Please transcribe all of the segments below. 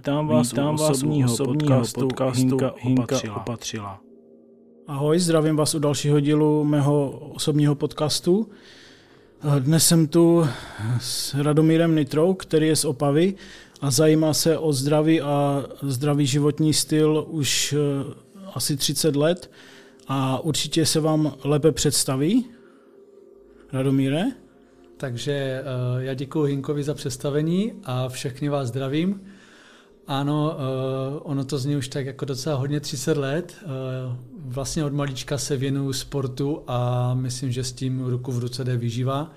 Vítám vás, vítám vás osobního, osobního podcastu, podcastu Hinka, Hinka opatřila. opatřila. Ahoj, zdravím vás u dalšího dílu mého osobního podcastu. Dnes jsem tu s Radomírem Nitrou, který je z Opavy a zajímá se o zdraví a zdravý životní styl už eh, asi 30 let a určitě se vám lépe představí. Radomíre? Takže eh, já děkuji Hinkovi za představení a všechny vás zdravím. Ano, uh, ono to zní už tak jako docela hodně 30 let. Uh, vlastně od malička se věnuju sportu a myslím, že s tím ruku v ruce jde vyžívá.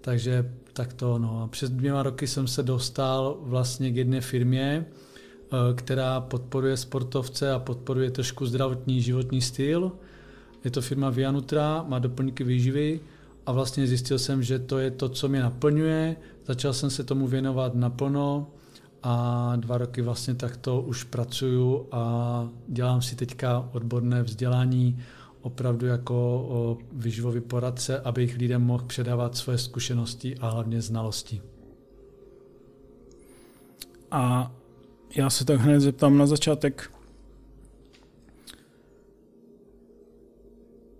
Takže tak to, no. A před dvěma roky jsem se dostal vlastně k jedné firmě, uh, která podporuje sportovce a podporuje trošku zdravotní životní styl. Je to firma Vianutra, má doplňky výživy a vlastně zjistil jsem, že to je to, co mě naplňuje. Začal jsem se tomu věnovat naplno a dva roky vlastně takto už pracuju a dělám si teďka odborné vzdělání opravdu jako vyživový poradce, abych lidem mohl předávat svoje zkušenosti a hlavně znalosti. A já se tak hned zeptám na začátek,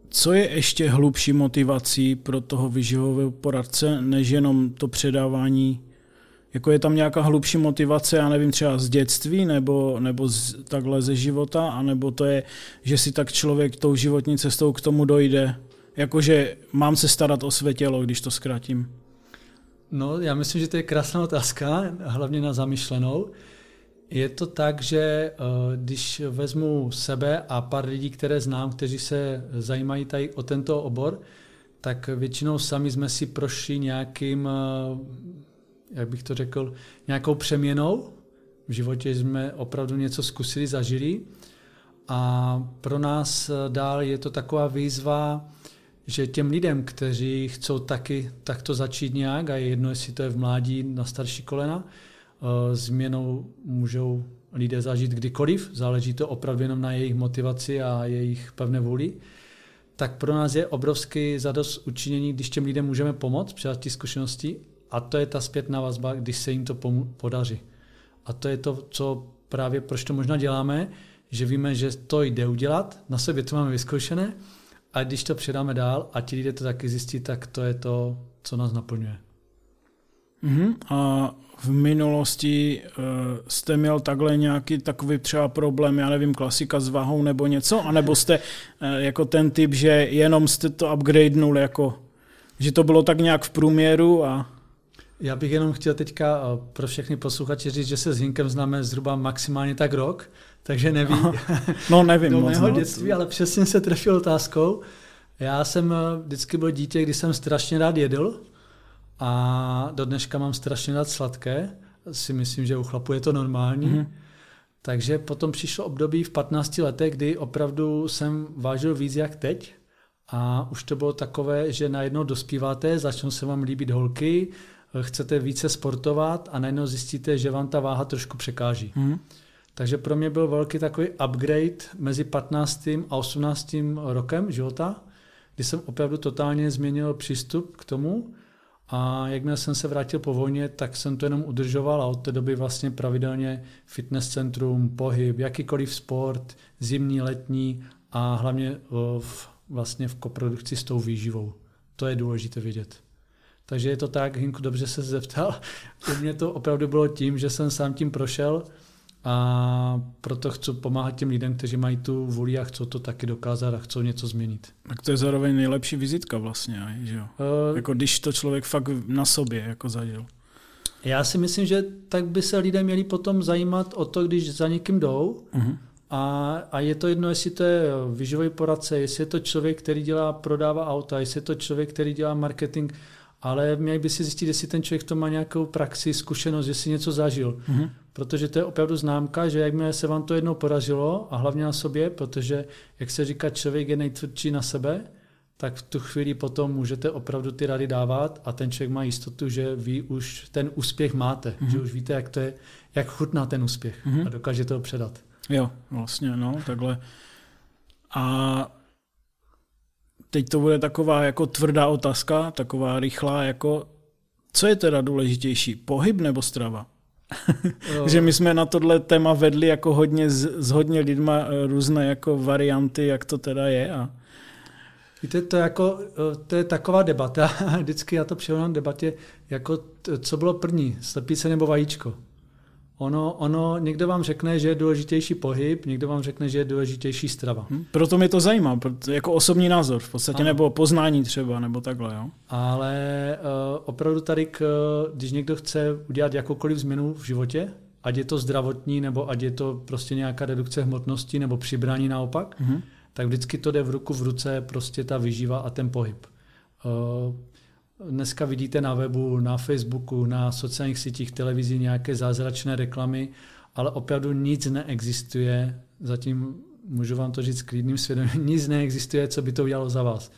co je ještě hlubší motivací pro toho vyživového poradce, než jenom to předávání jako je tam nějaká hlubší motivace, já nevím, třeba z dětství nebo, nebo z, takhle ze života, anebo to je, že si tak člověk tou životní cestou k tomu dojde, jakože mám se starat o své tělo, když to zkrátím. No, já myslím, že to je krásná otázka, hlavně na zamyšlenou. Je to tak, že eh, když vezmu sebe a pár lidí, které znám, kteří se zajímají tady o tento obor, tak většinou sami jsme si prošli nějakým eh, jak bych to řekl, nějakou přeměnou. V životě jsme opravdu něco zkusili, zažili. A pro nás dál je to taková výzva, že těm lidem, kteří chcou taky takto začít nějak, a je jedno, jestli to je v mládí na starší kolena, eh, změnou můžou lidé zažít kdykoliv, záleží to opravdu jenom na jejich motivaci a jejich pevné vůli, tak pro nás je obrovský zadost učinění, když těm lidem můžeme pomoct, předat ty zkušenosti a to je ta zpětná vazba, když se jim to podaří. A to je to, co právě proč to možná děláme, že víme, že to jde udělat, na sobě to máme vyzkoušené a když to předáme dál a ti lidé to taky zjistí, tak to je to, co nás naplňuje. Uh-huh. A v minulosti uh, jste měl takhle nějaký takový třeba problém, já nevím, klasika s váhou nebo něco, anebo jste uh, jako ten typ, že jenom jste to upgradenul jako, že to bylo tak nějak v průměru a... Já bych jenom chtěl teďka eh, pro všechny posluchače říct, že se s Hinkem známe zhruba maximálně tak rok, takže neví. No nevím do moc, mého no. dětství, ale přesně se trefil otázkou. Já jsem eh, vždycky byl dítě, kdy jsem strašně rád jedl a do dneška mám strašně rád sladké. Si myslím, že u chlapů je to normální. Mm-hmm. Takže potom přišlo období v 15 letech, kdy opravdu jsem vážil víc jak teď. A už to bylo takové, že najednou dospíváte, začnou se vám líbit holky, chcete více sportovat a najednou zjistíte, že vám ta váha trošku překáží. Hmm. Takže pro mě byl velký takový upgrade mezi 15. a 18. rokem života, kdy jsem opravdu totálně změnil přístup k tomu a jakmile jsem se vrátil po vojně, tak jsem to jenom udržoval a od té doby vlastně pravidelně fitness centrum, pohyb, jakýkoliv sport, zimní, letní a hlavně v, vlastně v koprodukci s tou výživou. To je důležité vědět. Takže je to tak, Hinku, dobře se zeptal. U mě to opravdu bylo tím, že jsem sám tím prošel a proto chci pomáhat těm lidem, kteří mají tu vůli a chcou to taky dokázat a chcou něco změnit. Tak to je zároveň nejlepší vizitka vlastně, že jo? Uh, jako když to člověk fakt na sobě jako zaděl. Já si myslím, že tak by se lidé měli potom zajímat o to, když za někým jdou, uh-huh. A, a je to jedno, jestli to je vyživový poradce, jestli je to člověk, který dělá, prodává auta, jestli je to člověk, který dělá marketing ale měli by si zjistit, jestli ten člověk to má nějakou praxi, zkušenost, jestli něco zažil. Mm-hmm. Protože to je opravdu známka, že jakmile se vám to jednou podařilo, a hlavně na sobě, protože, jak se říká, člověk je nejtvrdší na sebe, tak v tu chvíli potom můžete opravdu ty rady dávat a ten člověk má jistotu, že vy už ten úspěch máte, mm-hmm. že už víte, jak to je, jak chutná ten úspěch mm-hmm. a dokážete ho předat. Jo, vlastně, no, takhle. A teď to bude taková jako tvrdá otázka, taková rychlá, jako co je teda důležitější, pohyb nebo strava? že my jsme na tohle téma vedli jako hodně s, s hodně lidma eh, různé jako varianty, jak to teda je. A... Víte, to, jako, eh, to je taková debata, vždycky já to přijdu debatě, jako co bylo první, slepice nebo vajíčko. Ono, ono, někdo vám řekne, že je důležitější pohyb, někdo vám řekne, že je důležitější strava. Hmm, proto mě to zajímá, jako osobní názor v podstatě, ano. nebo poznání třeba, nebo takhle. Jo? Ale uh, opravdu tady, k, když někdo chce udělat jakoukoliv změnu v životě, ať je to zdravotní, nebo ať je to prostě nějaká redukce hmotnosti, nebo přibrání naopak, hmm. tak vždycky to jde v ruku v ruce prostě ta vyživa a ten pohyb. Uh, Dneska vidíte na webu, na Facebooku, na sociálních sítích, televizi nějaké zázračné reklamy, ale opravdu nic neexistuje, zatím můžu vám to říct klidným svědomím, nic neexistuje, co by to udělalo za vás.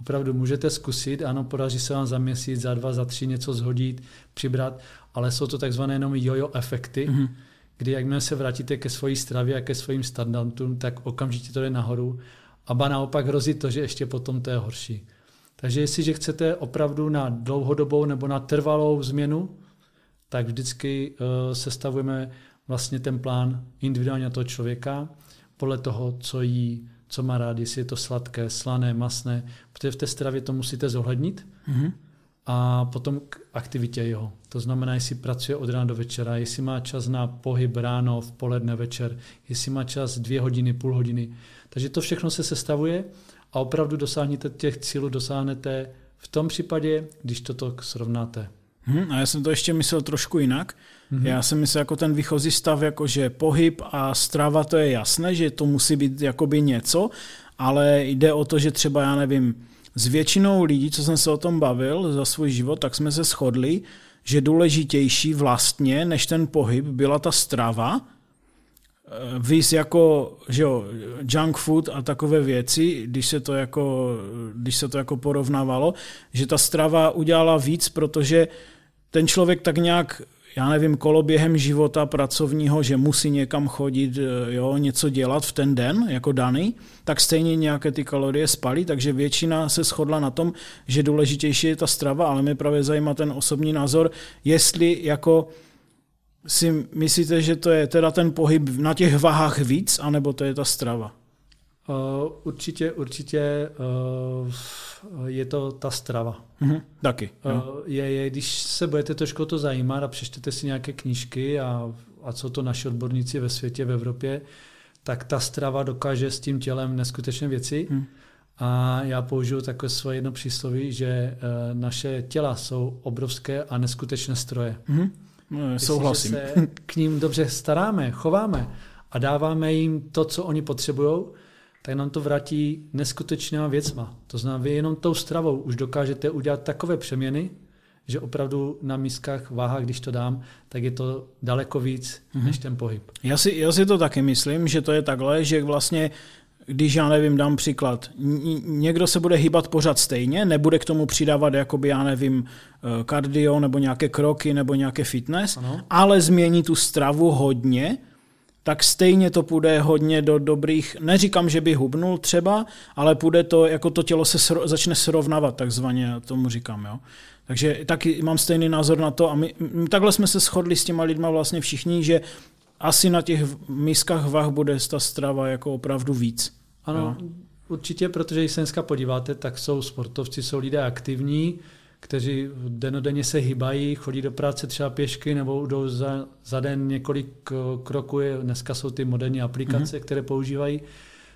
Opravdu můžete zkusit, ano, podaří se vám za měsíc, za dva, za tři něco zhodit, přibrat, ale jsou to takzvané jenom jojo efekty, mm-hmm. kdy jakmile se vrátíte ke své stravě a ke svým standardům, tak okamžitě to jde nahoru. A ba naopak hrozí to, že ještě potom to je horší. Takže jestliže chcete opravdu na dlouhodobou nebo na trvalou změnu, tak vždycky uh, sestavujeme vlastně ten plán individuálně na toho člověka podle toho, co jí, co má rád, jestli je to sladké, slané, masné, protože v té stravě to musíte zohlednit. Mm-hmm. A potom k aktivitě jeho. To znamená, jestli pracuje od rána do večera, jestli má čas na pohyb ráno, v poledne, večer, jestli má čas dvě hodiny, půl hodiny. Takže to všechno se sestavuje a opravdu dosáhnete těch cílů, dosáhnete v tom případě, když toto srovnáte. Hmm, a já jsem to ještě myslel trošku jinak. Hmm. Já jsem myslel jako ten výchozí stav, jako že pohyb a strava, to je jasné, že to musí být jakoby něco, ale jde o to, že třeba, já nevím, s většinou lidí, co jsem se o tom bavil za svůj život, tak jsme se shodli, že důležitější vlastně než ten pohyb byla ta strava, Eh, víc jako že jo, junk food a takové věci, když se, to jako, když se to jako porovnávalo, že ta strava udělala víc, protože ten člověk tak nějak já nevím, koloběhem života pracovního, že musí někam chodit, eh, jo, něco dělat v ten den, jako daný, tak stejně nějaké ty kalorie spalí, takže většina se shodla na tom, že důležitější je ta strava, ale mě právě zajímá ten osobní názor, jestli jako si myslíte, že to je teda ten pohyb na těch vahách víc, anebo to je ta strava? Uh, určitě, určitě uh, je to ta strava. Uh-huh, taky. Uh, je, je, když se budete trošku to zajímat a přečtete si nějaké knížky a, a co to naši odborníci ve světě, v Evropě, tak ta strava dokáže s tím tělem neskutečné věci. Uh-huh. A já použiju takové svoje jedno přísloví, že uh, naše těla jsou obrovské a neskutečné stroje. Uh-huh. No, souhlasím. se k ním dobře staráme, chováme a dáváme jim to, co oni potřebují, tak nám to vrátí neskutečnýma věcma. To znamená, vy jenom tou stravou už dokážete udělat takové přeměny, že opravdu na mískách váha, když to dám, tak je to daleko víc mm-hmm. než ten pohyb. Já si, já si to taky myslím, že to je takhle, že vlastně když já nevím, dám příklad, někdo se bude hýbat pořád stejně, nebude k tomu přidávat, jakoby, já nevím, eh, kardio nebo nějaké kroky nebo nějaké fitness, ano. ale změní tu stravu hodně, tak stejně to půjde hodně do dobrých, neříkám, že by hubnul třeba, ale půjde to, jako to tělo se sro, začne srovnávat, takzvaně, tomu říkám, jo. Takže taky mám stejný názor na to a my, takhle jsme se shodli s těma lidma vlastně všichni, že asi na těch mískách vah bude ta strava jako opravdu víc. Ano, jo. určitě, protože když se dneska podíváte, tak jsou sportovci, jsou lidé aktivní, kteří denodenně se hýbají, chodí do práce třeba pěšky nebo jdou za, za den několik kroků. Dneska jsou ty moderní aplikace, mm-hmm. které používají.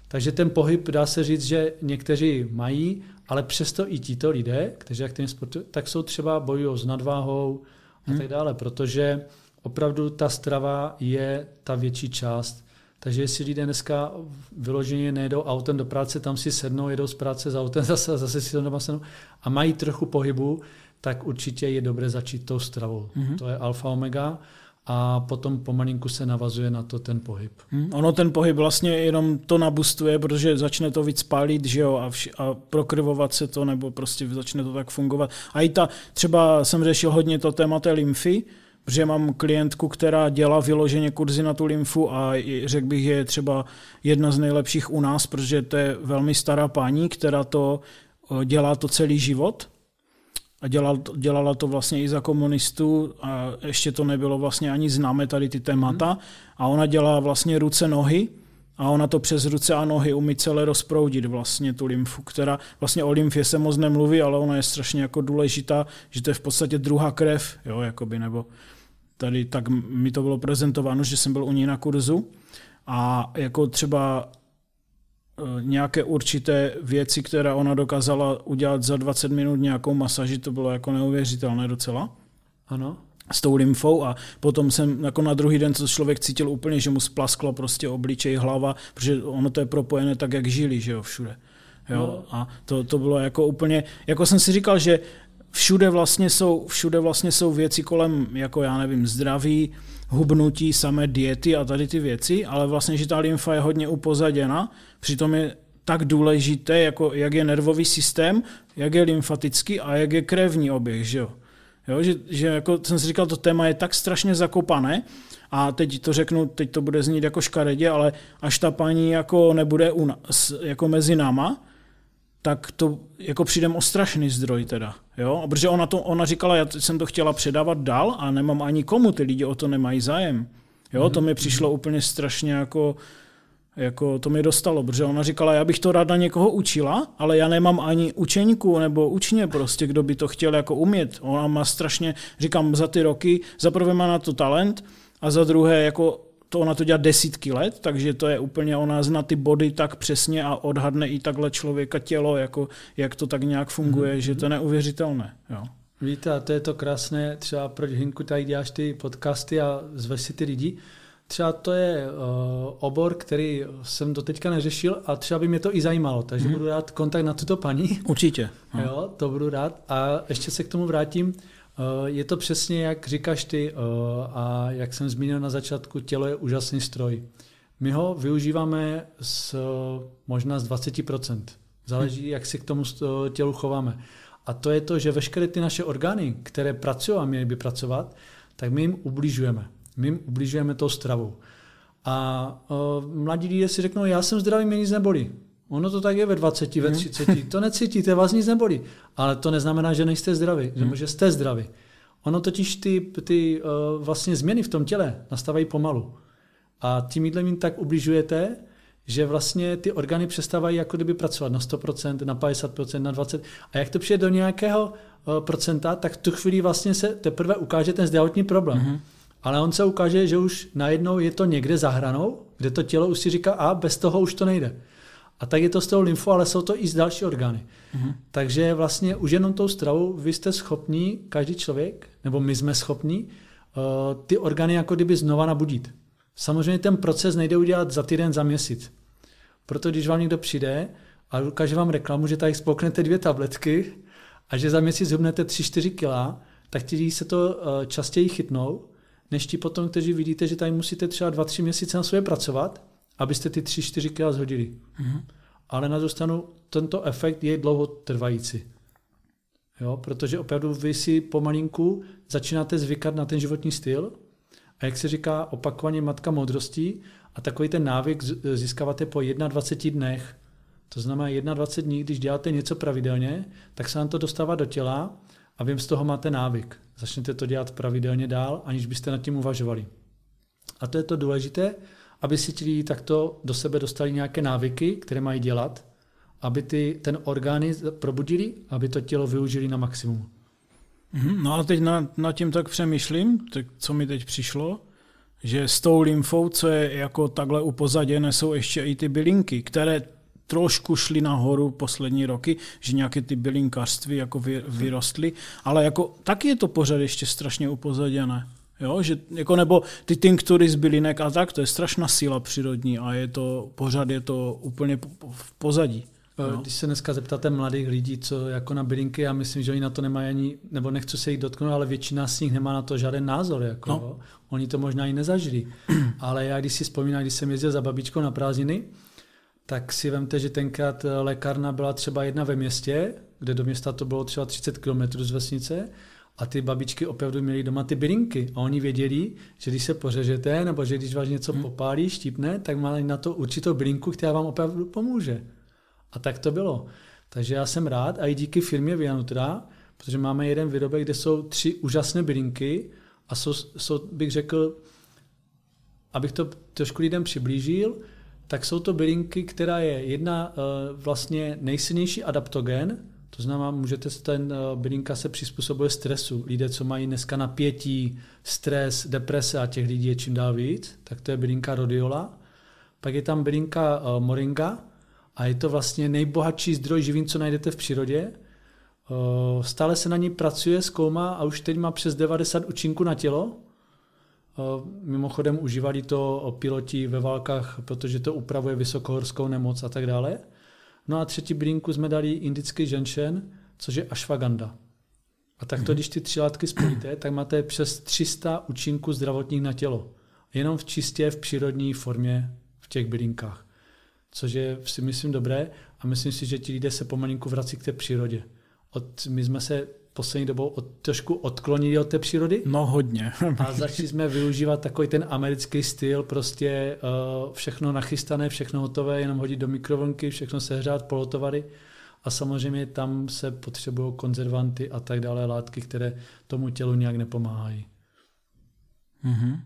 Takže ten pohyb, dá se říct, že někteří mají, ale přesto i tito lidé, kteří aktivně sportují, tak jsou třeba bojují s nadváhou a mm. tak dále, protože opravdu ta strava je ta větší část. Takže jestli lidé dneska vyloženě nejdou autem do práce, tam si sednou, jedou z práce za autem, zase, zase si doma sednou a mají trochu pohybu, tak určitě je dobré začít tou stravou. Mm-hmm. To je alfa omega a potom pomalinku se navazuje na to ten pohyb. Hmm, ono ten pohyb vlastně jenom to nabustuje, protože začne to víc pálit, že jo, a, vš- a prokrvovat se to, nebo prostě začne to tak fungovat. A i ta, třeba jsem řešil hodně to téma té lymfy, protože mám klientku, která dělá vyloženě kurzy na tu lymfu a řekl bych, že je třeba jedna z nejlepších u nás, protože to je velmi stará paní, která to dělá to celý život. a dělal, dělala to vlastně i za komunistů a ještě to nebylo vlastně ani známe tady ty témata hmm. a ona dělá vlastně ruce, nohy a ona to přes ruce a nohy umí celé rozproudit vlastně tu lymfu, která vlastně o lymfě se moc nemluví, ale ona je strašně jako důležitá, že to je v podstatě druhá krev, jo, jakoby, nebo tady tak mi to bylo prezentováno, že jsem byl u ní na kurzu a jako třeba e, nějaké určité věci, které ona dokázala udělat za 20 minut nějakou masaži, to bylo jako neuvěřitelné docela. Ano. S tou lymfou a potom jsem jako na druhý den, co člověk cítil úplně, že mu splasklo prostě obličej, hlava, protože ono to je propojené tak, jak žili, že jo, všude. Jo? No. A to, to bylo jako úplně, jako jsem si říkal, že všude vlastně jsou, všude vlastně jsou věci kolem, jako já nevím, zdraví, hubnutí, samé diety a tady ty věci, ale vlastně, že ta lymfa je hodně upozaděna, přitom je tak důležité, jako jak je nervový systém, jak je lymfatický a jak je krevní oběh, že jo. Jo že, že jako jsem si říkal, to téma je tak strašně zakopané a teď to řeknu, teď to bude znít jako škaredě, ale až ta paní jako nebude u nás, jako mezi náma, tak to jako přijdem o strašný zdroj teda. Jo? Protože ona, to, ona říkala, já jsem to chtěla předávat dál a nemám ani komu, ty lidi o to nemají zájem. Jo? To mi přišlo úplně strašně jako, jako to mi dostalo, protože ona říkala, já bych to ráda někoho učila, ale já nemám ani učeňku nebo učně prostě, kdo by to chtěl jako umět. Ona má strašně, říkám, za ty roky, za prvé má na to talent a za druhé jako to ona to dělá desítky let, takže to je úplně, ona zná ty body tak přesně a odhadne i takhle člověka tělo, jako, jak to tak nějak funguje, mm-hmm. že to je neuvěřitelné. Jo. Víte, a to je to krásné, třeba proč Hinku tady děláš ty podcasty a zveš si ty lidi, třeba to je uh, obor, který jsem do teďka neřešil a třeba by mě to i zajímalo, takže mm-hmm. budu rád kontakt na tuto paní. Určitě. Jo, to budu rád. A ještě se k tomu vrátím. Eh, je to přesně, jak říkáš ty eh, a jak jsem zmínil na začátku, tělo je úžasný stroj. My ho využíváme s, možná z 20%. Záleží, jak si k tomu tělu chováme. A to je to, že veškeré ty naše orgány, které pracují a měly by pracovat, tak my jim ubližujeme. My jim ubližujeme tou stravou. A uh, mladí lidé si řeknou, já jsem zdravý, mě nic nebolí. Ono to tak je ve 20, ve 30. Hmm. To necítíte, vás nic nebolí. Ale to neznamená, že nejste zdraví, hmm. že jste zdraví. Ono totiž ty, ty uh, vlastně změny v tom těle nastávají pomalu. A tím jídlem jim tak ubližujete, že vlastně ty orgány přestávají jako kdyby pracovat na 100%, na 50%, na 20%. A jak to přijde do nějakého uh, procenta, tak v tu chvíli vlastně se teprve ukáže ten zdravotní problém. Mm-hmm. Ale on se ukáže, že už najednou je to někde za hranou, kde to tělo už si říká, a bez toho už to nejde. A tak je to s tou lymfou, ale jsou to i z další orgány. Mm-hmm. Takže vlastně už jenom tou stravou vy jste schopní, každý člověk, nebo my jsme schopní, uh, ty orgány jako kdyby znova nabudit. Samozřejmě ten proces nejde udělat za týden, za měsíc. Proto když vám někdo přijde a ukáže vám reklamu, že tady spolknete dvě tabletky a že za měsíc zhubnete 3-4 kg, tak ti se to uh, častěji chytnou, než ti potom, kteří vidíte, že tady musíte třeba 2-3 měsíce na sobě pracovat, abyste ty 3-4 kg zhodili. Mm-hmm. Ale na druhou stranu tento efekt je dlouhotrvající. Jo, protože opravdu vy si pomalinku začínáte zvykat na ten životní styl a jak se říká opakovaně matka moudrosti a takový ten návyk získáváte po 21 dnech. To znamená 21 dní, když děláte něco pravidelně, tak se vám to dostává do těla a vím, z toho máte návyk. Začnete to dělat pravidelně dál, aniž byste nad tím uvažovali. A to je to důležité, aby si ti lidi takto do sebe dostali nějaké návyky, které mají dělat, aby ty, ten orgány probudili, aby to tělo využili na maximum. Mhm, no a teď na, na tím tak přemýšlím, tak co mi teď přišlo, že s tou lymfou, co je jako takhle upozaděné, jsou ještě i ty bylinky, které trošku šly nahoru poslední roky, že nějaké ty bylinkářství jako vyrostly, ale jako taky je to pořád ještě strašně upozaděné. Jo, že jako nebo ty tinktury z bylinek a tak, to je strašná síla přírodní a je to, pořád je to úplně v pozadí. Jo. Když se dneska zeptáte mladých lidí, co jako na bylinky, já myslím, že oni na to nemají ani, nebo nechci se jich dotknout, ale většina z nich nemá na to žádný názor. Jako, no. Oni to možná i nezažili. ale já když si vzpomínám, když jsem jezdil za babičkou na prázdniny, tak si vemte, že tenkrát lékárna byla třeba jedna ve městě, kde do města to bylo třeba 30 km z vesnice a ty babičky opravdu měly doma ty bylinky a oni věděli, že když se pořežete nebo že když vás něco hmm. popálí, štípne, tak máte na to určitou bylinku, která vám opravdu pomůže. A tak to bylo. Takže já jsem rád a i díky firmě Vianutra protože máme jeden výrobek, kde jsou tři úžasné bylinky a jsou, jsou bych řekl, abych to trošku lidem přiblížil, tak jsou to bylinky, která je jedna uh, vlastně nejsilnější adaptogen, to znamená, můžete ten uh, bylinka se přizpůsobuje stresu. Lidé, co mají dneska napětí, stres, deprese a těch lidí je čím dál víc, tak to je bylinka rhodiola. Pak je tam bylinka uh, moringa a je to vlastně nejbohatší zdroj živin, co najdete v přírodě. Stále se na ní pracuje, zkoumá a už teď má přes 90 účinků na tělo. Mimochodem užívali to piloti ve válkách, protože to upravuje vysokohorskou nemoc a tak dále. No a třetí bylinku jsme dali indický ženšen, což je ashwagandha. A takto, mm-hmm. když ty tři látky spojíte, tak máte přes 300 účinků zdravotních na tělo. Jenom v čistě v přírodní formě v těch bylinkách. Což je si myslím dobré a myslím si, že ti lidé se pomalinku vrací k té přírodě. Od, my jsme se poslední dobou od, trošku odklonili od té přírody. No hodně. a začali jsme využívat takový ten americký styl, prostě uh, všechno nachystané, všechno hotové, jenom hodit do mikrovlnky, všechno sehřát, polotovary. A samozřejmě tam se potřebují konzervanty a tak dále, látky, které tomu tělu nějak nepomáhají. Mm-hmm.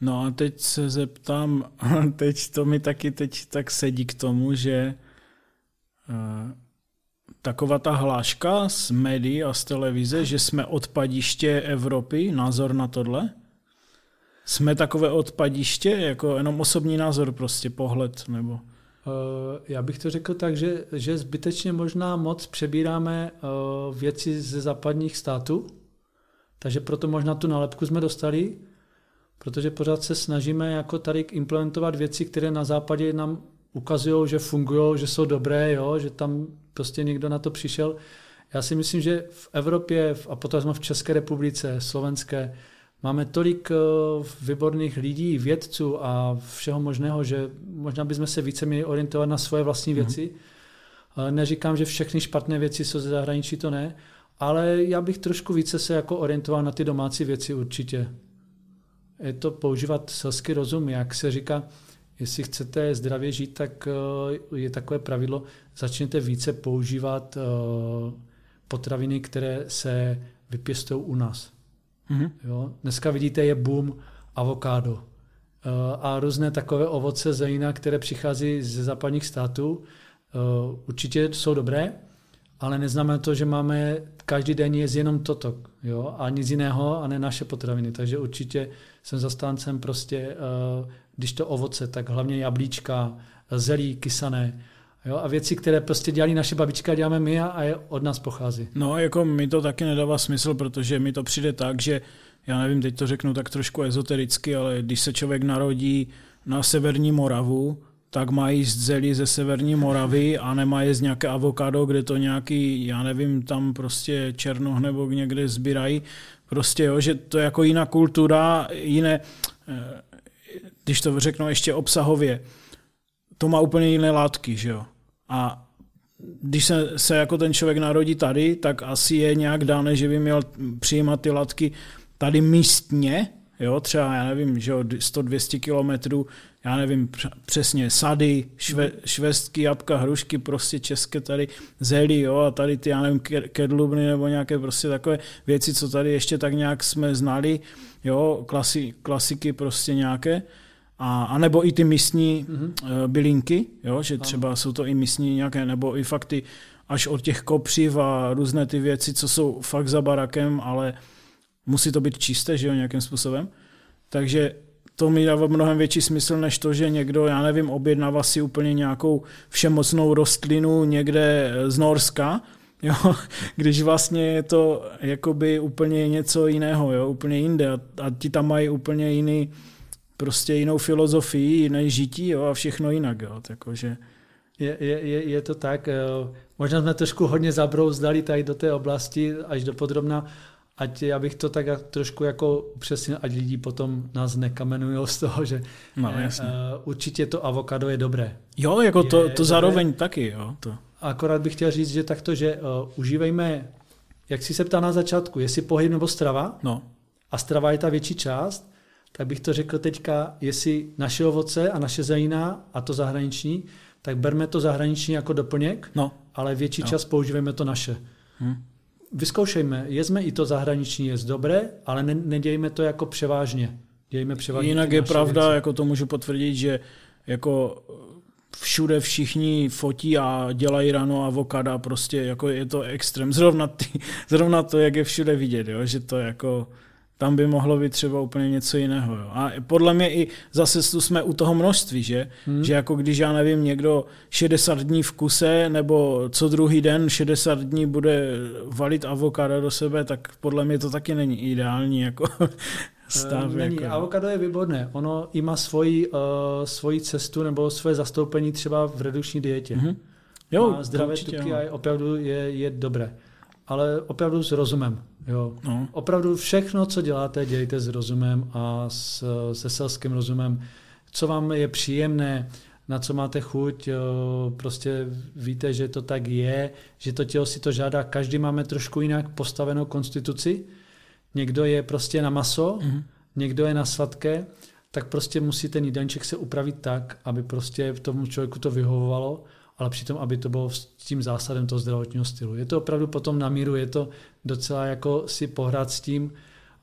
No a teď se zeptám, teď to mi taky teď tak sedí k tomu, že uh, taková ta hláška z médií a z televize, že jsme odpadiště Evropy, názor na tohle? Jsme takové odpadiště, jako jenom osobní názor, prostě pohled, nebo... Eh, já bych to řekl tak, že, že zbytečně možná moc přebíráme eh, věci ze západních států, takže proto možná tu nálepku jsme dostali, protože pořád se snažíme jako tady implementovat věci, které na západě nám ukazují, že fungují, že jsou dobré, jo, že tam prostě někdo na to přišel. Já si myslím, že v Evropě a potom jsme v České republice, slovenské, máme tolik eh, výborných lidí, vědců a všeho možného, že možná bychom se více měli orientovat na svoje vlastní mhm. věci. Mm. Neříkám, že všechny špatné věci jsou ze zahraničí, to ne, ale já bych trošku více se jako orientoval na ty domácí věci určitě. Je to používat selský rozum, jak se říká, jestli chcete zdravě žít, tak eh, je takové pravidlo, začněte více používat eh, potraviny, které se vypěstují u nás. Mm-hmm. Jo? Dneska vidíte, je boom avokádo eh, a různé takové ovoce zejna, které přichází ze západních států. Určitě jsou dobré, ale neznamená to, že máme každý den jíst jenom toto jo? a nic jiného a ne naše potraviny. Takže určitě jsem zastáncem prostě když to ovoce, tak hlavně jablíčka, zelí, kysané, Jo, a věci, které prostě dělali naše babička, děláme my a, je od nás pochází. No, jako mi to taky nedává smysl, protože mi to přijde tak, že já nevím, teď to řeknu tak trošku ezotericky, ale když se člověk narodí na severní Moravu, tak má jíst zelí ze severní Moravy a nemá jíst nějaké avokádo, kde to nějaký, já nevím, tam prostě černoh nebo někde sbírají. Prostě jo, že to je jako jiná kultura, jiné, eh, když to řeknu ještě obsahově, to má úplně jiné látky, že jo. A když se, se jako ten člověk narodí tady, tak asi je nějak dáne, že by měl přijímat ty látky tady místně, jo, třeba, já nevím, že 100-200 kilometrů, já nevím přesně, sady, šve, švestky, jabka, hrušky, prostě české tady, zelí, jo, a tady ty, já nevím, kedlubny nebo nějaké prostě takové věci, co tady ještě tak nějak jsme znali, jo, klasi, klasiky prostě nějaké, a, a nebo i ty místní mm-hmm. bylinky, jo, že třeba jsou to i místní nějaké, nebo i fakt ty až od těch kopřiv a různé ty věci, co jsou fakt za barakem, ale musí to být čisté, že jo, nějakým způsobem. Takže to mi dává mnohem větší smysl, než to, že někdo, já nevím, objednává si úplně nějakou všemocnou rostlinu někde z Norska, jo, když vlastně je to jakoby úplně něco jiného, jo, úplně jinde a, a ti tam mají úplně jiný, prostě jinou filozofii, jiné žití jo, a všechno jinak. Jo, takže... Je, je, je to tak. Eh, možná jsme trošku hodně zabrouzdali tady do té oblasti, až do podrobna, ať já bych to tak trošku jako upřesnil, ať lidi potom nás nekamenují z toho, že no, jasně. Uh, určitě to avokado je dobré. Jo, jako je to, to zároveň dobré. taky. Jo, to. Akorát bych chtěl říct, že takto, že uh, užívejme, jak jsi se ptal na začátku, jestli pohyb nebo strava, no. a strava je ta větší část, tak bych to řekl teďka, jestli naše ovoce a naše zelina a to zahraniční, tak berme to zahraniční jako doplněk, no. ale větší no. čas používáme to naše. Hmm. Vyzkoušejme, jezme i to zahraniční, je dobré, ale ne, nedějme to jako převážně. Dějme převážně Jinak je pravda, věci. jako to můžu potvrdit, že jako všude všichni fotí a dělají rano avokada, prostě jako je to extrém. Zrovna, ty, zrovna to, jak je všude vidět, jo, že to jako tam by mohlo být třeba úplně něco jiného. Jo. A podle mě i zase tu jsme u toho množství, že? Hmm. Že jako když, já nevím, někdo 60 dní v kuse, nebo co druhý den 60 dní bude valit avokáda do sebe, tak podle mě to taky není ideální jako stav. Eh, není, jako. avokado je výborné. Ono i má svoji, uh, svoji cestu nebo svoje zastoupení třeba v redukční dietě. Hmm. Jo, má zdravé tuky a je, opravdu je, je dobré ale opravdu s rozumem. Jo. No. Opravdu všechno, co děláte, dělejte s rozumem a s, se selským rozumem. Co vám je příjemné, na co máte chuť, jo, prostě víte, že to tak je, že to tělo si to žádá. Každý máme trošku jinak postavenou konstituci. Někdo je prostě na maso, mm-hmm. někdo je na sladké, tak prostě musí ten jídelníček se upravit tak, aby prostě tomu člověku to vyhovovalo ale přitom, aby to bylo s tím zásadem toho zdravotního stylu. Je to opravdu potom na míru, je to docela jako si pohrát s tím,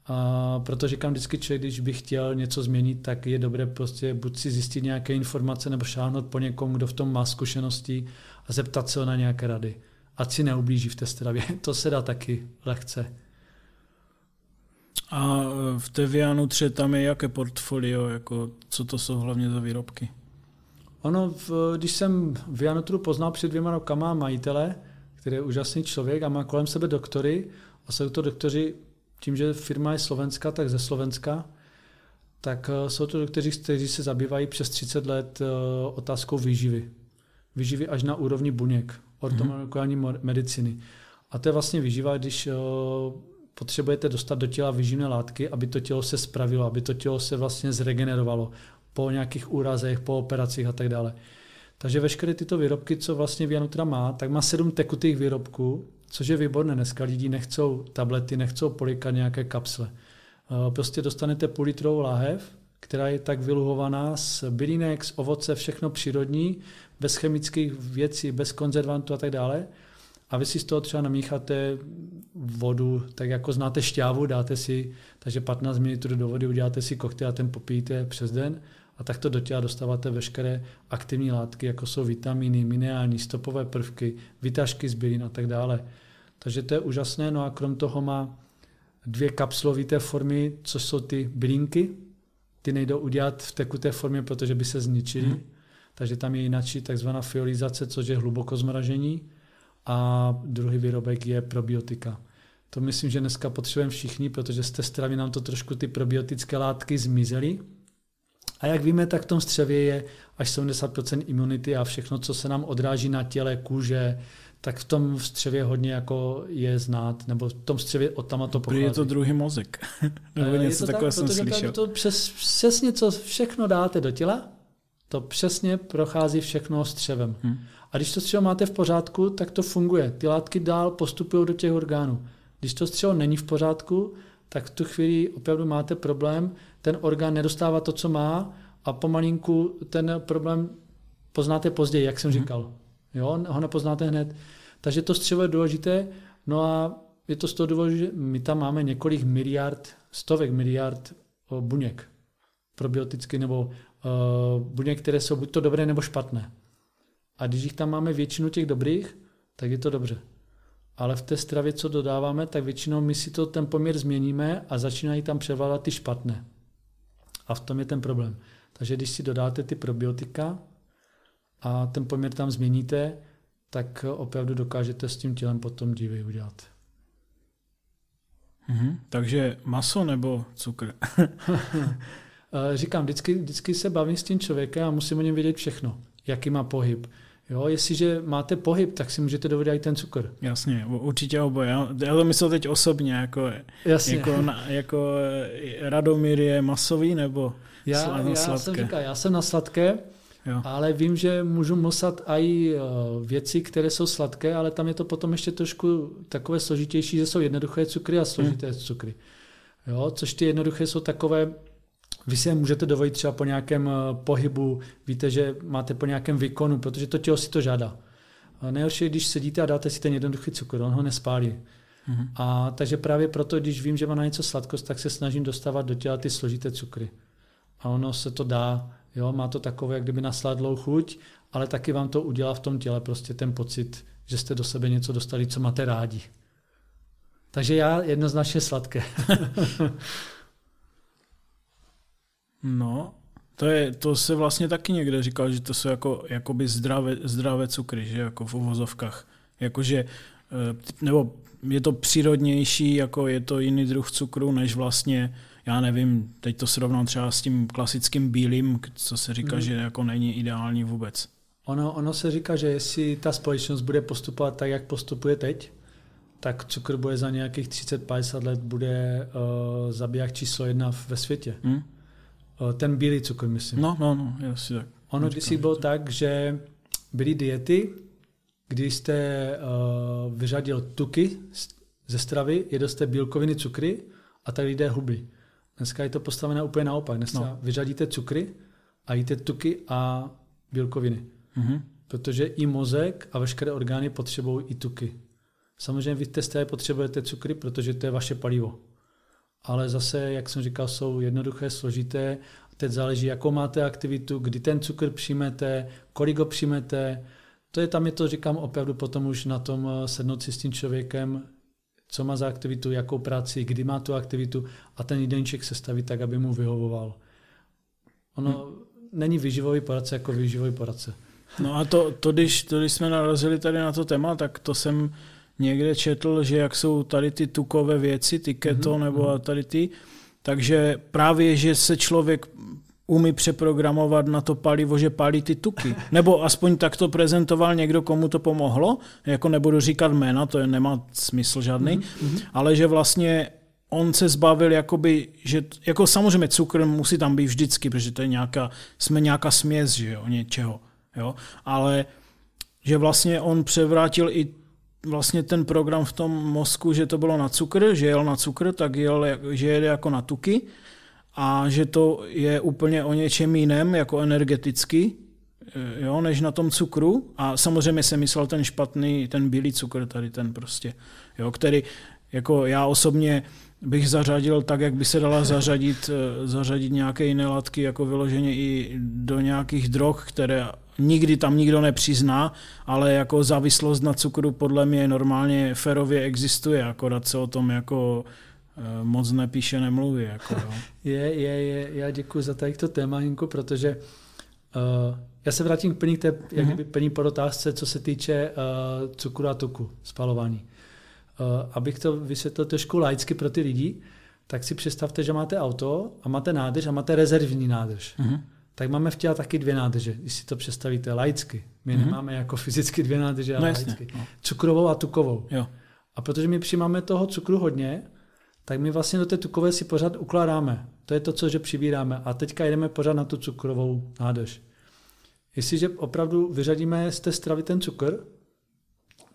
a protože říkám vždycky člověk, když by chtěl něco změnit, tak je dobré prostě buď si zjistit nějaké informace nebo šáhnout po někom, kdo v tom má zkušenosti a zeptat se ho na nějaké rady. Ať si neublíží v té stravě. To se dá taky lehce. A v Tevianu třeba tam je jaké portfolio, jako co to jsou hlavně za výrobky? Ono, v, když jsem v Janotru poznal před dvěma rokama majitele, který je úžasný člověk a má kolem sebe doktory, a jsou to doktoři, tím, že firma je slovenská, tak ze Slovenska, tak eh, jsou to doktoři, kteří se zabývají přes 30 let eh, otázkou výživy. Výživy až na úrovni buněk, ortomolekulární mm-hmm. medicíny. A to je vlastně výživa, když eh, potřebujete dostat do těla výživné látky, aby to tělo se spravilo, aby to tělo se vlastně zregenerovalo, po nějakých úrazech, po operacích a tak dále. Takže veškeré tyto výrobky, co vlastně Vianutra má, tak má sedm tekutých výrobků, což je výborné. Dneska lidi nechcou tablety, nechcou polikat nějaké kapsle. Eh, prostě dostanete půl litrovou láhev, která je tak vyluhovaná z bylinek, z ovoce, všechno přírodní, bez chemických věcí, bez konzervantů a tak dále. A vy si z toho třeba namícháte vodu, tak jako znáte šťávu, dáte si, takže 15 ml do vody uděláte si koktejl a ten popijete přes den a takto do těla dostáváte veškeré aktivní látky, jako jsou vitamíny, minerální, stopové prvky, vytažky z bylin a tak dále. Takže to je úžasné. No a krom toho má dvě kapslovité formy, co jsou ty bylinky. Ty nejdou udělat v tekuté formě, protože by se zničily. Hmm. Takže tam je jináčí takzvaná fiolizace, což je hluboko zmražení. A druhý výrobek je probiotika. To myslím, že dneska potřebujeme všichni, protože z té stravy nám to trošku ty probiotické látky zmizely a jak víme, tak v tom střevě je až 70% imunity a všechno, co se nám odráží na těle, kůže, tak v tom střevě hodně jako je znát, nebo v tom střevě od tam to pochází. Je to druhý mozek, nebo je něco takového tak, jsem slyšel. To přes, přesně, co všechno dáte do těla, to přesně prochází všechno střevem. Hmm. A když to střevo máte v pořádku, tak to funguje. Ty látky dál postupují do těch orgánů. Když to střevo není v pořádku, tak v tu chvíli opravdu máte problém, ten orgán nedostává to, co má a pomalinku ten problém poznáte později, jak jsem mm-hmm. říkal. Jo, ho nepoznáte hned. Takže to střevo je důležité. No a je to z toho důvodu, že my tam máme několik miliard, stovek miliard buněk probioticky nebo uh, buněk, které jsou buď to dobré nebo špatné. A když jich tam máme většinu těch dobrých, tak je to dobře ale v té stravě, co dodáváme, tak většinou my si to ten poměr změníme a začínají tam převládat ty špatné. A v tom je ten problém. Takže když si dodáte ty probiotika a ten poměr tam změníte, tak opravdu dokážete s tím tělem potom divy udělat. Mhm, takže maso nebo cukr? Říkám, vždycky, vždycky se bavím s tím člověkem a musím o něm vědět všechno. Jaký má pohyb, Jo, jestliže máte pohyb, tak si můžete dovolit i ten cukr. Jasně, určitě oboje. Já, to myslel teď osobně, jako, Jasně. jako, na, jako eh, Radomír je masový nebo já, já sladké? Jsem říkal, já jsem na sladké, jo. ale vím, že můžu mosat i eh, věci, které jsou sladké, ale tam je to potom ještě trošku takové složitější, že jsou jednoduché cukry a složité hmm. cukry. Jo, což ty jednoduché jsou takové, vy si je můžete dovolit třeba po nějakém eh, pohybu, víte, že máte po nějakém výkonu, protože to tělo si to žádá. A nejhorší je, když sedíte a dáte si ten jednoduchý cukr, on ho nespálí. Mm-hmm. A takže právě proto, když vím, že má na něco sladkost, tak se snažím dostávat do těla ty složité cukry. A ono se to dá, jo, má to takové, jak kdyby nasládlou chuť, ale taky vám to udělá v tom těle prostě ten pocit, že jste do sebe něco dostali, co máte rádi. Takže já jednoznačně sladké. no, to, je, to se vlastně taky někde říkal, že to jsou jako, jakoby zdravé, zdravé cukry, že jako v uvozovkách. Jakože, eh, nebo je to přírodnější, jako je to jiný druh cukru, než vlastně, já nevím, teď to srovnám třeba s tím klasickým bílým, co se říká, mm. že jako není ideální vůbec. Ono, ono se říká, že jestli ta společnost bude postupovat tak, jak postupuje teď, tak cukr bude za nějakých 30-50 let bude uh, zabiják číslo jedna ve světě. Hmm? Uh, ten bílý cukr, myslím. No, no, no, jasně tak. Ono kdysi bylo tak, že byly diety, kdy jste uh, vyřadil tuky ze stravy, jedl jste bílkoviny, cukry a tak lidé hubli. Dneska je to postavené úplně naopak. Dneska no. vyřadíte cukry a jíte tuky a bílkoviny. Mm-hmm. Protože i mozek a veškeré orgány potřebují i tuky. Samozřejmě vy testé potřebujete cukry, protože to je vaše palivo. Ale zase, jak jsem říkal, jsou jednoduché, složité. Teď záleží, jakou máte aktivitu, kdy ten cukr přijmete, kolik ho přijmete. To je tam, je to říkám opravdu potom už na tom eh, sednout si s tím člověkem, co má za aktivitu, jakou práci, kdy má tu aktivitu a ten jídelníček sestavit tak, aby mu vyhovoval. Ono hmm. není výživový poradce jako výživový poradce. No a to, to, když, to, když jsme narazili tady na to téma, tak to jsem někde četl, že jak jsou tady ty tukové věci, ty keto mm-hmm. nebo mhm. tady ty, takže právě, že se člověk umí přeprogramovat na to palivo, že pálí ty tuky. Nebo aspoň tak to prezentoval někdo, komu to pomohlo. Jako nebudu říkat jména, to je, nemá smysl žádný. Mm-hmm. Ale že vlastně on se zbavil, jakoby, že jako samozřejmě cukr musí tam být vždycky, protože to je nějaká, jsme nějaká směs, že jo, něčeho. Jo? Ale že vlastně on převrátil i vlastně ten program v tom mozku, že to bylo na cukr, že jel na cukr, tak jel, že jede jako na tuky a že to je úplně o něčem jiném, jako energeticky, eh, jo, než na tom cukru. A samozřejmě jsem myslel ten špatný, ten bílý cukr tady, ten prostě, jo, který jako já osobně bych zařadil tak, jak by se dala zařadit, eh, zařadit nějaké jiné látky, jako vyloženě i do nějakých drog, které nikdy tam nikdo nepřizná, ale jako závislost na cukru podle mě normálně ferově existuje, akorát se o tom jako eh, moc nepíše, nemluví. Jako, jo. Je, je, je, já děkuji za tady to téma, Hinko, protože uh, já se vrátím k plní, té, mm-hmm. plní podotázce, co se týče uh, cukru a tuku, spalování. Uh, abych to vysvětlil trošku laicky pro ty lidi, tak si představte, že máte auto a máte nádrž a máte rezervní nádrž. Mm-hmm tak máme v těle taky dvě nádrže, když si to představíte laicky. My mm-hmm. nemáme jako fyzicky dvě nádrže, ale no, laicky. No. Cukrovou a tukovou. Jo. A protože my přijímáme toho cukru hodně, tak my vlastně do té tukové si pořád ukládáme. To je to, co že přibíráme. A teďka jdeme pořád na tu cukrovou nádrž. Jestliže opravdu vyřadíme z té stravy ten cukr,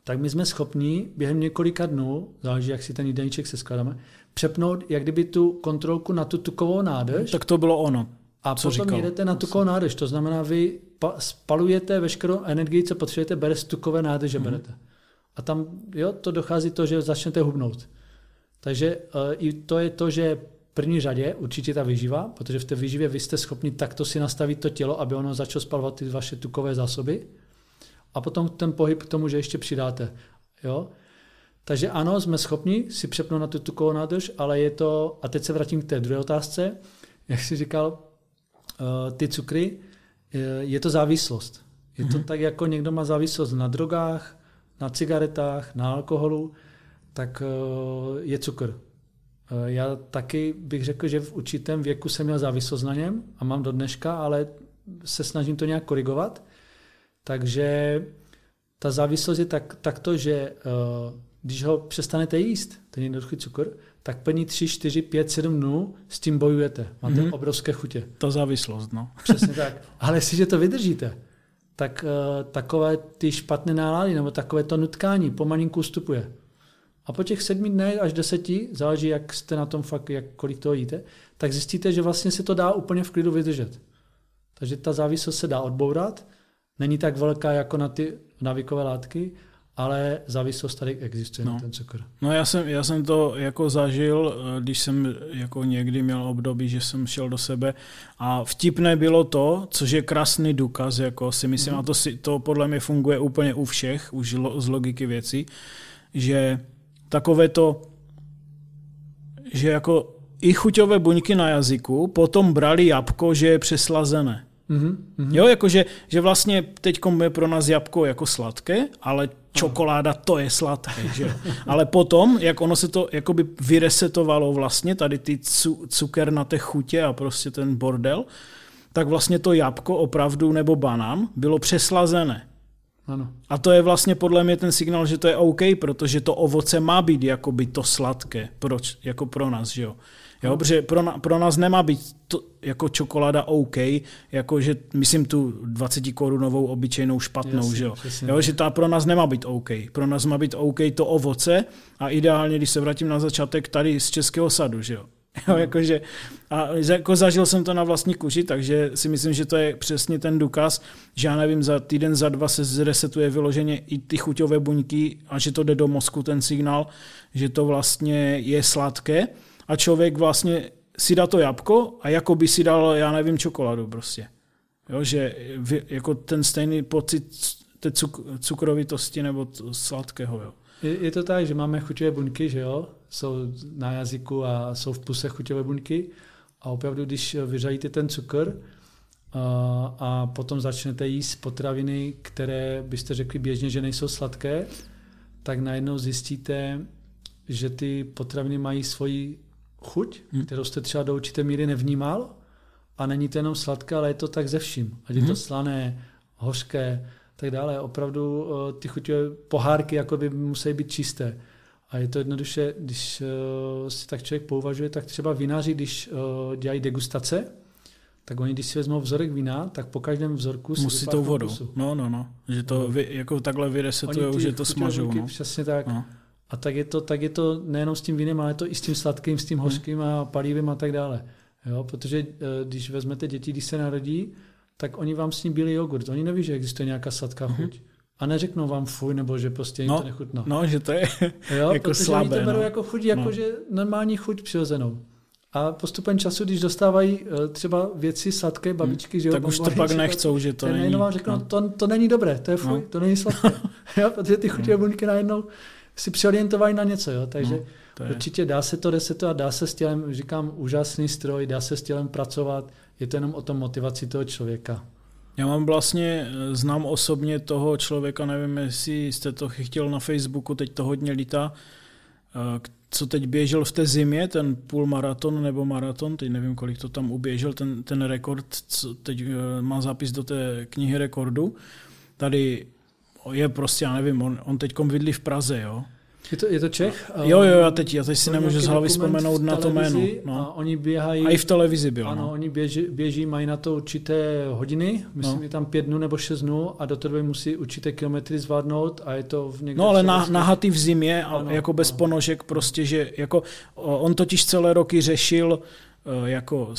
tak my jsme schopni během několika dnů, záleží, jak si ten jídelníček se skládáme, přepnout jak kdyby tu kontrolku na tu tukovou nádrž. Tak to bylo ono. A co potom říkal? jedete na tukovou nádrž, to znamená, vy spalujete veškerou energii, co potřebujete, bere z tukové nádrže, mm-hmm. berete. A tam jo, to dochází to, že začnete hubnout. Takže uh, i to je to, že v první řadě určitě ta výživa, protože v té výživě vy jste schopni takto si nastavit to tělo, aby ono začalo spalovat ty vaše tukové zásoby. A potom ten pohyb k tomu, že ještě přidáte. Jo? Takže ano, jsme schopni si přepnout na tu tukovou nádrž, ale je to, a teď se vrátím k té druhé otázce, jak jsi říkal, Eh, ty cukry, eh, je to závislost. Je to mm-hmm. tak, jako někdo má závislost na drogách, na cigaretách, na alkoholu, tak eh, je cukr. Já taky bych řekl, že v určitém věku jsem měl závislost na něm a mám do dneška, ale se snažím to nějak korigovat. Takže ta závislost je tak, takto, že když ho přestanete jíst, ten jednoduchý cukr, tak plní 3, 4, 5, 7 dnů s tím bojujete. Máte mm-hmm. obrovské chutě. To závislost, no. Přesně tak. Ale jestliže to vydržíte, tak uh, takové ty špatné nálady nebo takové to nutkání pomalinku ustupuje. A po těch sedmi dnech až deseti, záleží, jak jste na tom fakt, jak, kolik toho jíte, tak zjistíte, že vlastně se to dá úplně v klidu vydržet. Takže ta závislost se dá odbourat, není tak velká jako na ty návykové látky ale závislost tady existuje no. na ten cukr. No já jsem, já jsem to jako zažil, eh, když jsem jako někdy měl období, že jsem šel do sebe a vtipné bylo to, což je krásný důkaz, jako si myslím, mm-hmm. a to, si, to podle mě funguje úplně u všech, už lo, z logiky věcí, že takové to, že jako i chuťové buňky na jazyku potom brali jabko, že je přeslazené. Mm-hmm. Jo, jakože že vlastně teď je pro nás jabko jako sladké, ale čokoláda to je sladké. Že? Ale potom, jak ono se to jakoby vyresetovalo vlastně, tady ty cu, cuker na té chutě a prostě ten bordel, tak vlastně to jabko opravdu nebo banán bylo přeslazené. Ano. A to je vlastně podle mě ten signál, že to je OK, protože to ovoce má být jakoby to sladké, proč, jako pro nás, že jo. Jo, protože pro, na, pro nás nemá být to, jako čokoláda OK, jako že myslím tu 20 korunovou obyčejnou špatnou, Jasně, že jo? jo? Že ta pro nás nemá být OK. Pro nás má být OK to ovoce a ideálně, když se vrátím na začátek, tady z Českého sadu, že jo? Jo, jakože, a jako zažil jsem to na vlastní kuži, takže si myslím, že to je přesně ten důkaz, že já nevím, za týden, za dva se zresetuje vyloženě i ty chuťové buňky a že to jde do mozku ten signál, že to vlastně je sladké a člověk vlastně si dá to jabko a jako by si dal, já nevím, čokoládu prostě. Jo, že jako ten stejný pocit té cuk, cukrovitosti nebo sladkého. Jo. Je, je to tak, že máme chuťové buňky, že jo? Jsou na jazyku a jsou v puse chuťové buňky a opravdu, když vyřadíte ten cukr a, a potom začnete jíst potraviny, které byste řekli běžně, že nejsou sladké, tak najednou zjistíte, že ty potraviny mají svoji chuť, hmm. kterou jste třeba do určité míry nevnímal a není to jenom sladké, ale je to tak ze vším. Ať je to hmm. slané, hořké, tak dále. Opravdu uh, ty chuťové pohárky jakoby musí být čisté. A je to jednoduše, když uh, si tak člověk pouvažuje, tak třeba vinaři, když uh, dělají degustace, tak oni, když si vezmou vzorek vína, tak po každém vzorku si Musí tou vodou. No, no, no. Že to no. vy, jako takhle vyresetujou, že to smažou. No. Přesně tak. No. A tak je, to, tak je to nejenom s tím vínem, ale je to i s tím sladkým, s tím hmm. hořkým a palivým a tak dále. Jo, protože eh, když vezmete děti, když se narodí, tak oni vám sní bílý jogurt. Oni neví, že existuje nějaká sladká mm-hmm. chuť. A neřeknou vám fuj, nebo že prostě jim no, to nechutná. No, že to je jo, jako protože slabé. Oni to berou no. jako chuť, jako no. že normální chuť přirozenou. A postupem času, když dostávají uh, třeba věci sladké, hmm. babičky, hmm. že jo, tak už to pak nechcou, že to není. vám řeknou, no. to, to není dobré, to je fuj, no. to není sladké. jo, protože ty chutě no. buňky najednou si přeorientovali na něco, jo? takže no, určitě dá se to resetovat, dá se s tělem, říkám, úžasný stroj, dá se s tělem pracovat, je to jenom o tom motivaci toho člověka. Já mám vlastně, eh, znám osobně toho člověka, nevím, jestli jste to chtěl na Facebooku, teď to hodně lítá, eh, co teď běžel v té zimě, ten půlmaraton nebo maraton, teď nevím, kolik to tam uběžel, ten, ten rekord, co teď eh, má zápis do té knihy rekordu. Tady je prostě, já nevím, on, on teď bydlí v Praze, jo. Je to, je to Čech? Jo, jo, já teď, já teď si nemůžu z hlavy vzpomenout na to jméno. No. A oni běhají... A i v televizi bylo. Ano, no. oni běží, běží, mají na to určité hodiny, myslím, no. je tam pět dnů nebo šest dnů a do té doby musí určité kilometry zvládnout a je to v někde... No ale na, nahatý v zimě a ano, jako bez ano. ponožek prostě, že jako on totiž celé roky řešil uh, jako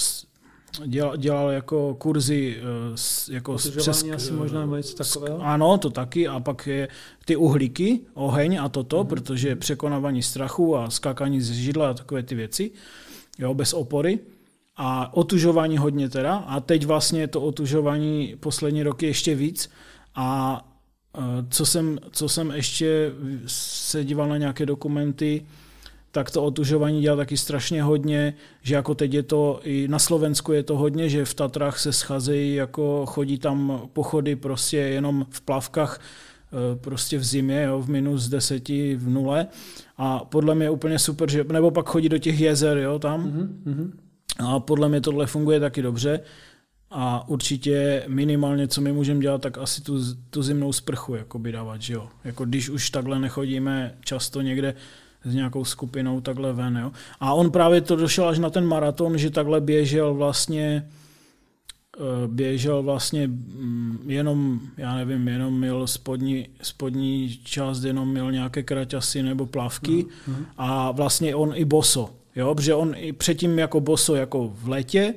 dělal, dělal jako kurzy eh, jako přes, asi možná něco takového? Ano, to taky a pak je ty uhlíky, oheň a toto, mm. protože překonávání strachu a skákání z židla a takové ty věci, jo, bez opory. A otužování hodně teda. A teď vlastně to otužování poslední roky ještě víc. A eh, co jsem, co jsem ještě se díval na nějaké dokumenty, tak to otužování dělá taky strašně hodně, že jako teď je to i na Slovensku je to hodně, že v Tatrách se scházejí, jako chodí tam pochody prostě jenom v plavkách, e, prostě v zimě, jo, v minus deseti, v nule. A podle mě je úplně super, že, nebo pak chodí do těch jezer, jo, tam. Mm-hmm. A podle mě tohle funguje taky dobře. A určitě minimálně, co my můžeme dělat, tak asi tu, tu zimnou sprchu jakoby dávat, že jo. Jako když už takhle nechodíme často někde s nějakou skupinou takhle ven. Jo. A on právě to došel až na ten maraton, že takhle běžel vlastně eh, běžel vlastně mm, jenom, já nevím, jenom měl spodní, spodní část, jenom měl nějaké kraťasy nebo plavky uh-huh. a vlastně on i boso, jo, protože on i předtím jako boso jako v letě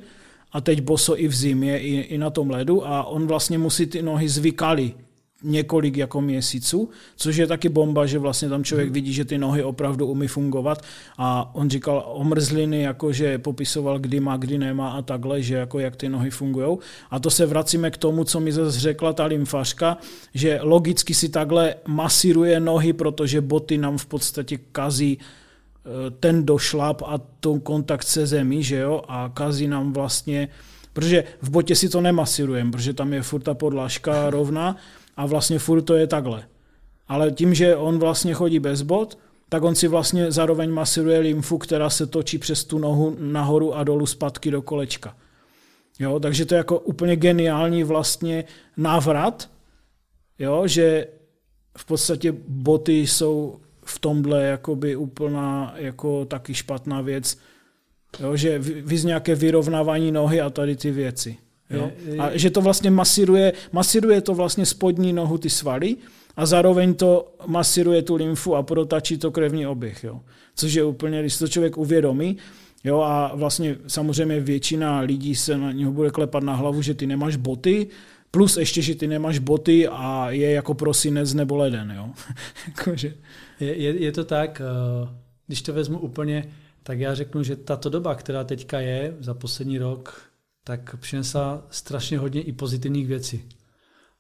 a teď boso i v zimě, i, i na tom ledu a on vlastně musí ty nohy zvykaly několik jako měsíců, což je taky bomba, že vlastně tam člověk mhm. vidí, že ty nohy opravdu umí fungovat a on říkal omrzliny, jako že popisoval, kdy má, kdy nemá a takhle, že jako jak ty nohy fungují. A to se vracíme k tomu, co mi zase řekla ta lymfařka, že logicky si takhle masíruje nohy, protože boty nám v podstatě kazí eh, ten došlap a to kontakt se zemí, že jo, a kazí nám vlastně Protože v botě si to nemasírujeme, protože tam je furt ta podlažka rovná a vlastně furt to je takhle. Ale tím, že on vlastně chodí bez bot, tak on si vlastně zároveň masíruje lymfu, která se točí přes tu nohu nahoru a dolů zpátky do kolečka. Jo, takže to je jako úplně geniální vlastně návrat, jo, že v podstatě boty jsou v tomhle jakoby úplná jako taky špatná věc, jo, že víc nějaké vyrovnávání nohy a tady ty věci. Jo? A že to vlastně masíruje, masíruje to vlastně spodní nohu ty svaly a zároveň to masíruje tu lymfu a protačí to krevní oběh. Jo? Což je úplně, když to člověk uvědomí, Jo, a vlastně samozřejmě většina lidí se na něho bude klepat na hlavu, že ty nemáš boty, plus ještě, že ty nemáš boty a je jako prosinec nebo leden. Jo? Jakože... je, je, je to tak, eh, když to vezmu úplně, tak já řeknu, že tato doba, která teďka je za poslední rok, tak přinesla strašně hodně i pozitivních věcí.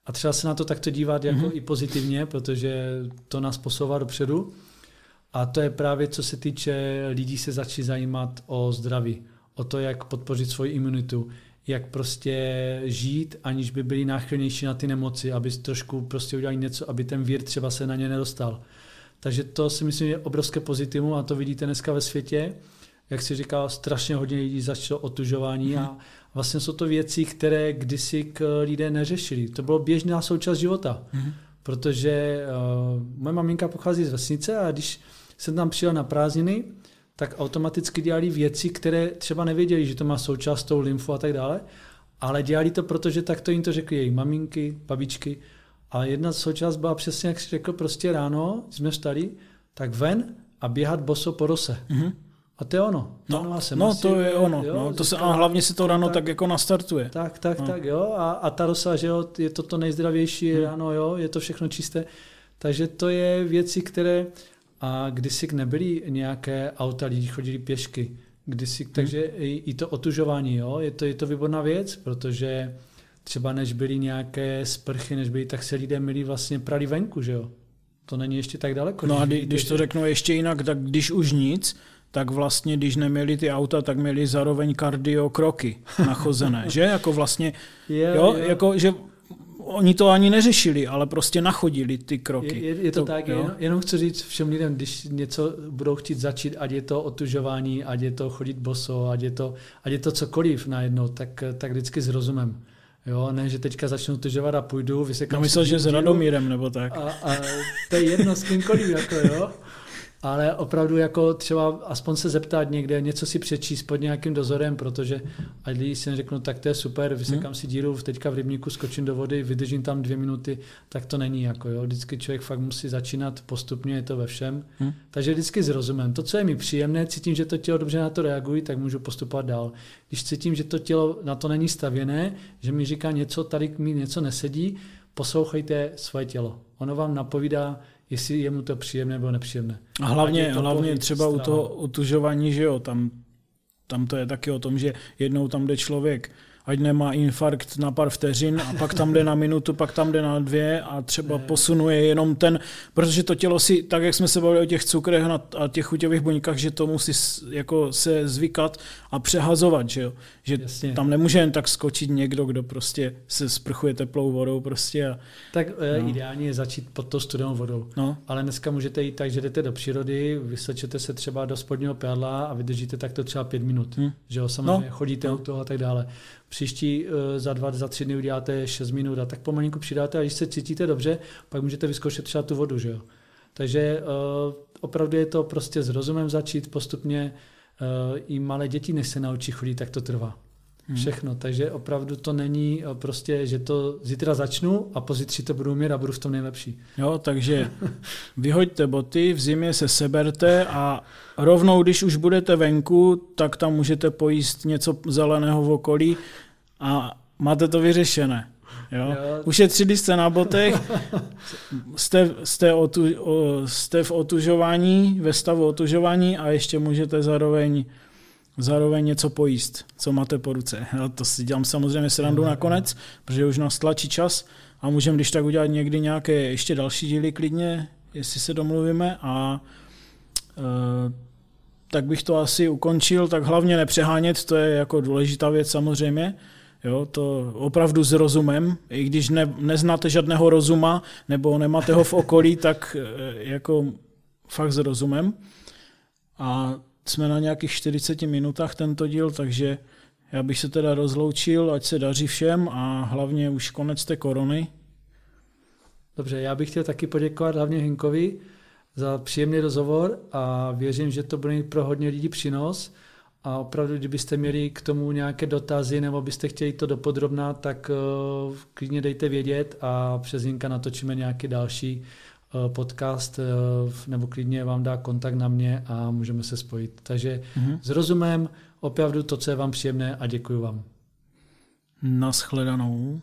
A třeba se na to takto dívat jako mm-hmm. i pozitivně, protože to nás posouvá dopředu. A to je právě, co se týče lidí se začít zajímat o zdraví, o to, jak podpořit svoji imunitu, jak prostě žít, aniž by byli náchylnější na ty nemoci, aby trošku prostě udělali něco, aby ten vír třeba se na ně nedostal. Takže to si myslím je obrovské pozitivum a to vidíte dneska ve světě. Jak si říkal, strašně hodně lidí začalo otužování mm-hmm. a vlastně jsou to věci, které kdysi k lidé neřešili. To bylo běžná součást života, mm-hmm. protože uh, moje maminka pochází z vesnice a když jsem tam přijel na prázdniny, tak automaticky dělali věci, které třeba nevěděli, že to má součást tou lymfu a tak dále, ale dělali to, protože takto jim to řekli jejich maminky, babičky. A jedna součást byla přesně, jak si řekl, prostě ráno, jsme vstali, tak ven a běhat boso po rose. Mm-hmm. A to je ono. No, se no to je ono. Jo, no, to se, a hlavně se to ráno tak, tak jako nastartuje. Tak, tak, no. tak, jo. A, a ta rosa, že jo, je to to nejzdravější hmm. ráno, jo, je to všechno čisté. Takže to je věci, které, a kdysi nebyly nějaké auta, lidi chodili pěšky, kdysi, hmm. takže i, i to otužování, jo, je to, je to výborná věc, protože třeba než byly nějaké sprchy, než byly, tak se lidé milí vlastně prali venku, že jo. To není ještě tak daleko. No a když, když to řeknu ještě jinak, tak když už nic, tak vlastně, když neměli ty auta, tak měli zároveň kardio kroky nachozené, že? Jako vlastně, je, jo, je. jako, že oni to ani neřešili, ale prostě nachodili ty kroky. Je, je, je to, to tak, jo? Jenom, jenom chci říct všem lidem, když něco budou chtít začít, ať je to otužování, ať je to chodit boso, ať je to, ať je to cokoliv najednou, tak, tak vždycky s rozumem. Jo, ne, že teďka začnu tužovat a půjdu, vysekám... No myslel, že s Radomírem, nebo tak. A, a to je jedno s kýmkoliv, jako jo ale opravdu jako třeba aspoň se zeptat někde, něco si přečíst pod nějakým dozorem, protože ať lidi si neřeknou, tak to je super, vysekám hmm. si díru, teďka v rybníku skočím do vody, vydržím tam dvě minuty, tak to není jako jo. Vždycky člověk fakt musí začínat postupně, je to ve všem. Hmm. Takže vždycky zrozumím. To, co je mi příjemné, cítím, že to tělo dobře na to reaguje, tak můžu postupovat dál. Když cítím, že to tělo na to není stavěné, že mi říká něco, tady mi něco nesedí, poslouchejte svoje tělo. Ono vám napovídá, jestli je mu to příjemné nebo nepříjemné. A hlavně, hlavně třeba u toho utužování, že jo, tam, tam to je taky o tom, že jednou tam jde člověk ať nemá infarkt na pár vteřin a pak tam jde na minutu, pak tam jde na dvě a třeba posunuje jenom ten, protože to tělo si, tak jak jsme se bavili o těch cukrech a těch chuťových buňkách, že to musí jako se zvykat a přehazovat, že jo. Že Jasně. tam nemůže jen tak skočit někdo, kdo prostě se sprchuje teplou vodou prostě. A, tak eh, no. ideálně je začít pod tou studenou vodou. No. Ale dneska můžete jít tak, že jdete do přírody, vysečete se třeba do spodního pádla a vydržíte takto třeba pět minut. Hmm. Že jo, samozřejmě no. chodíte no. u toho a tak dále příští uh, za dva, za tři dny uděláte 6 minut a tak pomalinku přidáte a když se cítíte dobře, pak můžete vyzkoušet třeba tu vodu. Že jo? Takže uh, opravdu je to prostě s rozumem začít postupně. Uh, I malé děti, než se naučí chodit, tak to trvá. Hmm. Všechno. Takže opravdu to není prostě, že to zítra začnu a pozítří to budu umět a budu v tom nejlepší. Jo, takže vyhoďte boty, v zimě se seberte a rovnou, když už budete venku, tak tam můžete pojíst něco zeleného v okolí a máte to vyřešené. Jo? Jo. Ušetřili jste na botech, jste, jste, otu, o, jste v otužování, ve stavu otužování a ještě můžete zároveň zároveň něco pojíst, co máte po ruce. Já to si dělám samozřejmě srandu no, nakonec, protože už nás tlačí čas a můžeme když tak udělat někdy nějaké ještě další díly klidně, jestli se domluvíme a e, tak bych to asi ukončil, tak hlavně nepřehánět, to je jako důležitá věc samozřejmě, Jo, to opravdu s rozumem, i když ne, neznáte žádného rozuma nebo nemáte ho v okolí, tak e, jako fakt s rozumem. A jsme na nějakých 40 minutách tento díl, takže já bych se teda rozloučil, ať se daří všem a hlavně už konec té korony. Dobře, já bych chtěl taky poděkovat hlavně Hinkovi za příjemný rozhovor a věřím, že to bude mít pro hodně lidí přínos. A opravdu, kdybyste měli k tomu nějaké dotazy nebo byste chtěli to dopodrobná, tak uh, klidně dejte vědět a přes Hinka natočíme nějaký další podcast uh, nebo klidně vám dá kontakt na mě a můžeme se spojit. Takže mm-hmm. s rozumem, opravdu to, co je vám příjemné a děkuji vám. Naschledanou.